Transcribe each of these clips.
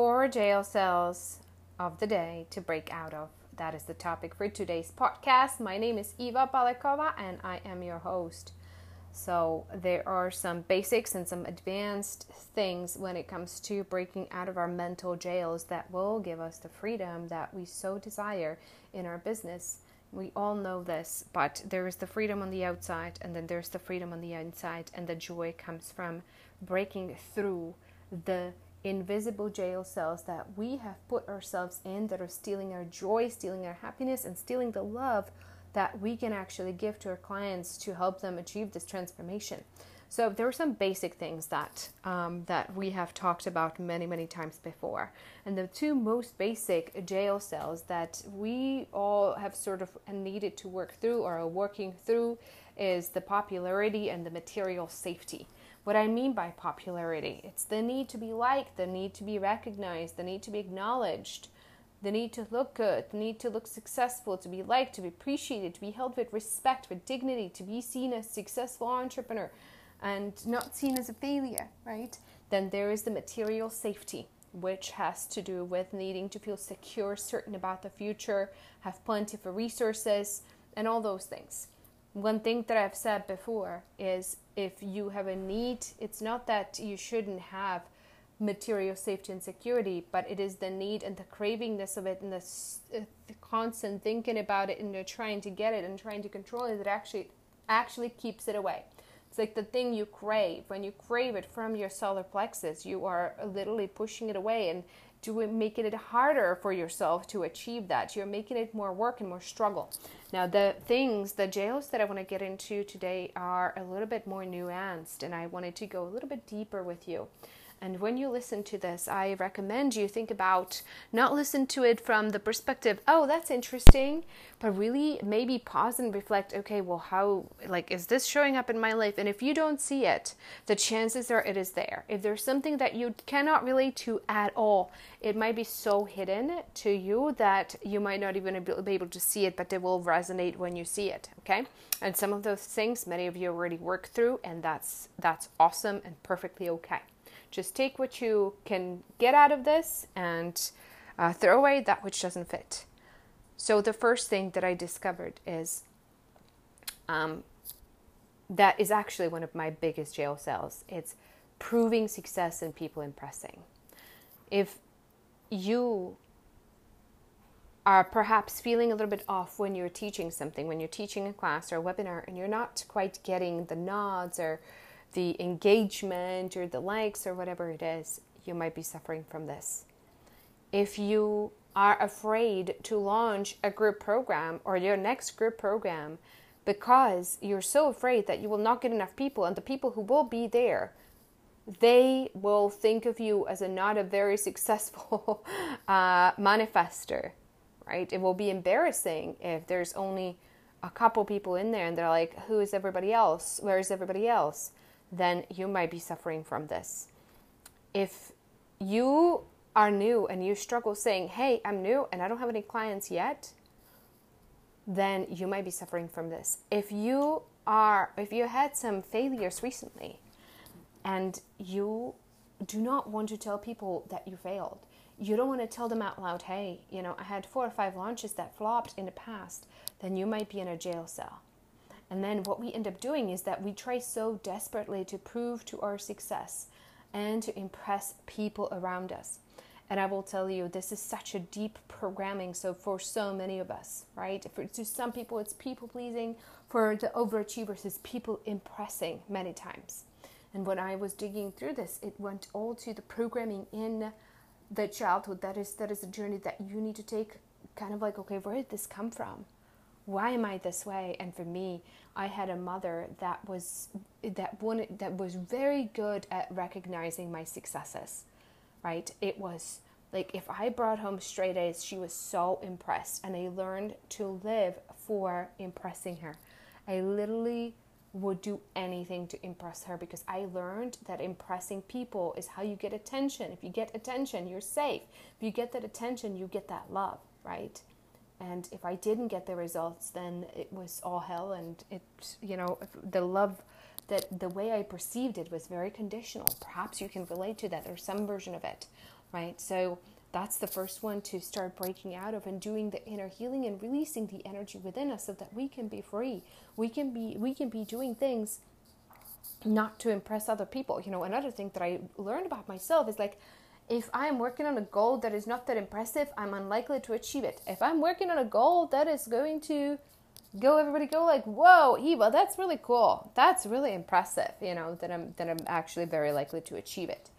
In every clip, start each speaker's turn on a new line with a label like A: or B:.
A: four jail cells of the day to break out of. That is the topic for today's podcast. My name is Eva Balakova and I am your host. So, there are some basics and some advanced things when it comes to breaking out of our mental jails that will give us the freedom that we so desire in our business. We all know this, but there is the freedom on the outside, and then there's the freedom on the inside, and the joy comes from breaking through the invisible jail cells that we have put ourselves in that are stealing our joy, stealing our happiness, and stealing the love that we can actually give to our clients to help them achieve this transformation. So there are some basic things that um, that we have talked about many many times before, and the two most basic jail cells that we all have sort of needed to work through or are working through is the popularity and the material safety. What I mean by popularity, it's the need to be liked, the need to be recognized, the need to be acknowledged, the need to look good, the need to look successful, to be liked, to be appreciated, to be held with respect, with dignity, to be seen as a successful entrepreneur and not seen as a failure, right? Then there is the material safety, which has to do with needing to feel secure, certain about the future, have plenty of resources, and all those things one thing that I've said before is if you have a need, it's not that you shouldn't have material safety and security, but it is the need and the cravingness of it and the, uh, the constant thinking about it and you're trying to get it and trying to control it that actually actually keeps it away. It's like the thing you crave. When you crave it from your solar plexus, you are literally pushing it away and to making it harder for yourself to achieve that. You're making it more work and more struggle. Now, the things, the jails that I want to get into today are a little bit more nuanced, and I wanted to go a little bit deeper with you. And when you listen to this, I recommend you think about not listen to it from the perspective, oh, that's interesting, but really maybe pause and reflect, okay, well, how, like, is this showing up in my life? And if you don't see it, the chances are it is there. If there's something that you cannot relate to at all, it might be so hidden to you that you might not even be able to see it, but it will resonate when you see it, okay? And some of those things many of you already work through, and that's that's awesome and perfectly okay. Just take what you can get out of this and uh, throw away that which doesn't fit. So, the first thing that I discovered is um, that is actually one of my biggest jail cells. It's proving success and people impressing. If you are perhaps feeling a little bit off when you're teaching something, when you're teaching a class or a webinar, and you're not quite getting the nods or the engagement or the likes or whatever it is, you might be suffering from this. If you are afraid to launch a group program or your next group program because you're so afraid that you will not get enough people and the people who will be there they will think of you as a not a very successful uh, manifester right? It will be embarrassing if there's only a couple people in there and they're like who is everybody else? Where is everybody else then you might be suffering from this. If you are new and you struggle saying, Hey, I'm new and I don't have any clients yet, then you might be suffering from this. If you are, if you had some failures recently and you do not want to tell people that you failed, you don't want to tell them out loud, Hey, you know, I had four or five launches that flopped in the past, then you might be in a jail cell. And then what we end up doing is that we try so desperately to prove to our success and to impress people around us. And I will tell you, this is such a deep programming. So, for so many of us, right? For, to some people, it's people pleasing. For the overachievers, it's people impressing many times. And when I was digging through this, it went all to the programming in the childhood. That is that is a journey that you need to take. Kind of like, okay, where did this come from? Why am I this way? And for me, I had a mother that was that one that was very good at recognizing my successes. Right? It was like if I brought home straight A's, she was so impressed, and I learned to live for impressing her. I literally would do anything to impress her because I learned that impressing people is how you get attention. If you get attention, you're safe. If you get that attention, you get that love, right? And if I didn't get the results, then it was all hell. And it, you know, the love that the way I perceived it was very conditional. Perhaps you can relate to that or some version of it. right? So that's the first one to start breaking out of and doing the inner healing and releasing the energy within us so that we can be free. We can be we can be doing things not to impress other people. You know, another thing that I learned about myself is like if I am working on a goal that is not that impressive, I'm unlikely to achieve it. If I'm working on a goal that is going to go everybody go like, "Whoa, Eva, that's really cool. That's really impressive." You know, that I'm that I'm actually very likely to achieve it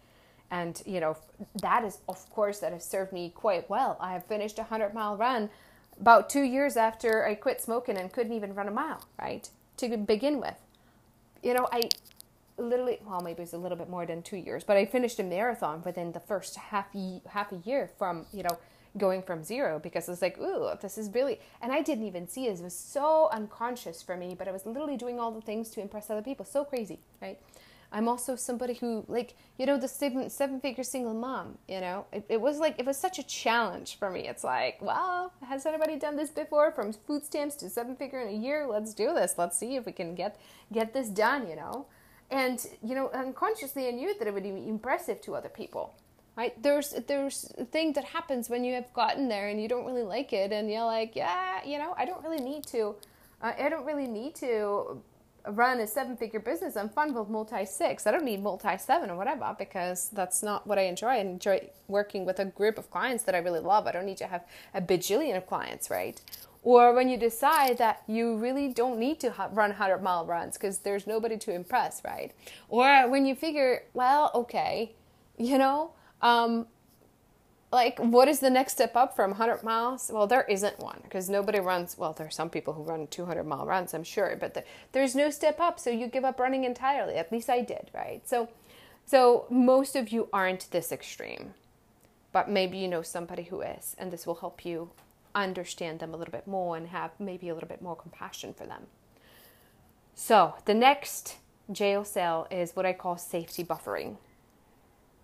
A: and you know that is of course that has served me quite well i have finished a 100 mile run about two years after i quit smoking and couldn't even run a mile right to begin with you know i literally well maybe it was a little bit more than two years but i finished a marathon within the first half half a year from you know going from zero because I was like, ooh, this is really, and I didn't even see it. It was so unconscious for me, but I was literally doing all the things to impress other people. So crazy, right? I'm also somebody who, like, you know, the seven, seven figure single mom, you know, it, it was like, it was such a challenge for me. It's like, well, has anybody done this before from food stamps to seven figure in a year? Let's do this. Let's see if we can get, get this done, you know? And, you know, unconsciously I knew that it would be impressive to other people. Right? There's there's a thing that happens when you have gotten there and you don't really like it and you're like, yeah, you know, I don't really need to uh, I don't really need to run a seven figure business, I'm fine with multi six. I don't need multi seven or whatever because that's not what I enjoy. I enjoy working with a group of clients that I really love. I don't need to have a bajillion of clients, right? Or when you decide that you really don't need to run 100 mile runs because there's nobody to impress, right? Or when you figure, well, okay, you know, um, like what is the next step up from 100 miles? Well there isn't one because nobody runs well there are some people who run 200 mile runs i'm sure but the, there's no step up so you give up running entirely. At least i did right? So so most of you aren't this extreme but maybe you know somebody who is and this will help you understand them a little bit more and have maybe a little bit more compassion for them. So the next jail cell is what i call safety buffering.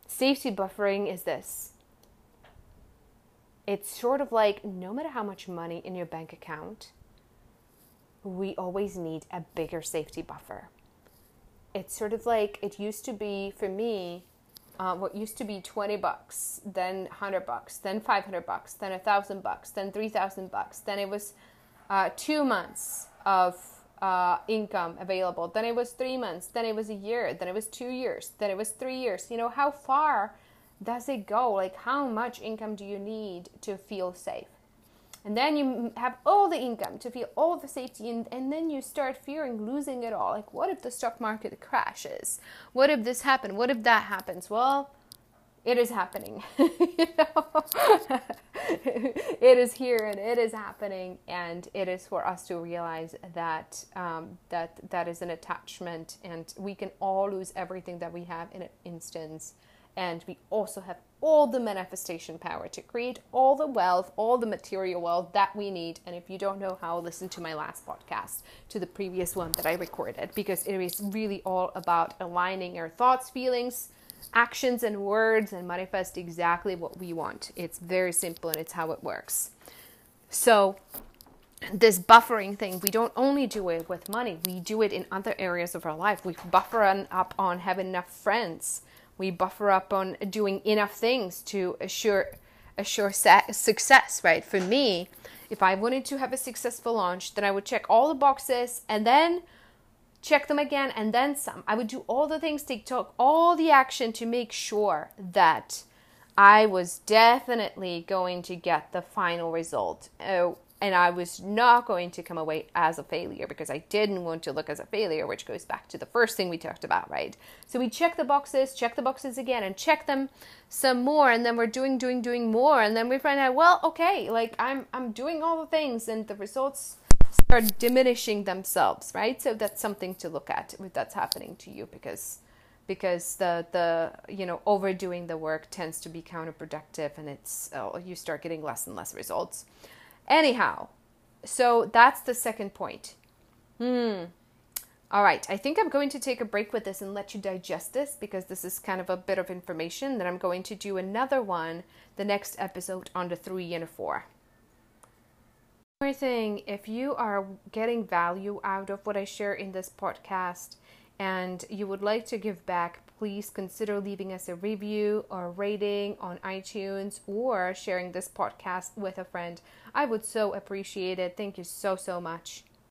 A: Safety buffering is this. It's sort of like no matter how much money in your bank account, we always need a bigger safety buffer. It's sort of like it used to be for me, uh, what used to be 20 bucks, then 100 bucks, then 500 bucks, then 1,000 bucks, then 3,000 bucks, then it was uh, two months of uh, income available, then it was three months, then it was a year, then it was two years, then it was three years. You know, how far does it go? Like, how much income do you need to feel safe? And then you have all the income to feel all the safety, and, and then you start fearing losing it all. Like, what if the stock market crashes? What if this happens? What if that happens? Well, it is happening. it is here and it is happening, and it is for us to realize that um, that that is an attachment, and we can all lose everything that we have in an instance and we also have all the manifestation power to create all the wealth, all the material wealth that we need. And if you don't know how, listen to my last podcast, to the previous one that I recorded, because it is really all about aligning our thoughts, feelings, actions, and words and manifest exactly what we want. It's very simple and it's how it works. So, this buffering thing, we don't only do it with money, we do it in other areas of our life. We buffer up on having enough friends we buffer up on doing enough things to assure assure success right? For me if i wanted to have a successful launch then i would check all the boxes and then check them again and then some. I would do all the things take all the action to make sure that i was definitely going to get the final result. Uh, and I was not going to come away as a failure because I didn't want to look as a failure, which goes back to the first thing we talked about, right? So we check the boxes, check the boxes again, and check them some more, and then we're doing, doing, doing more, and then we find out, well, okay, like I'm, I'm doing all the things, and the results start diminishing themselves, right? So that's something to look at if that's happening to you because because the the you know overdoing the work tends to be counterproductive and it's oh, you start getting less and less results Anyhow, so that's the second point. Hmm. All right, I think I'm going to take a break with this and let you digest this because this is kind of a bit of information. Then I'm going to do another one, the next episode on the three and a four. One thing, if you are getting value out of what I share in this podcast and you would like to give back, please consider leaving us a review or rating on iTunes or sharing this podcast with a friend. I would so appreciate it. Thank you so, so much.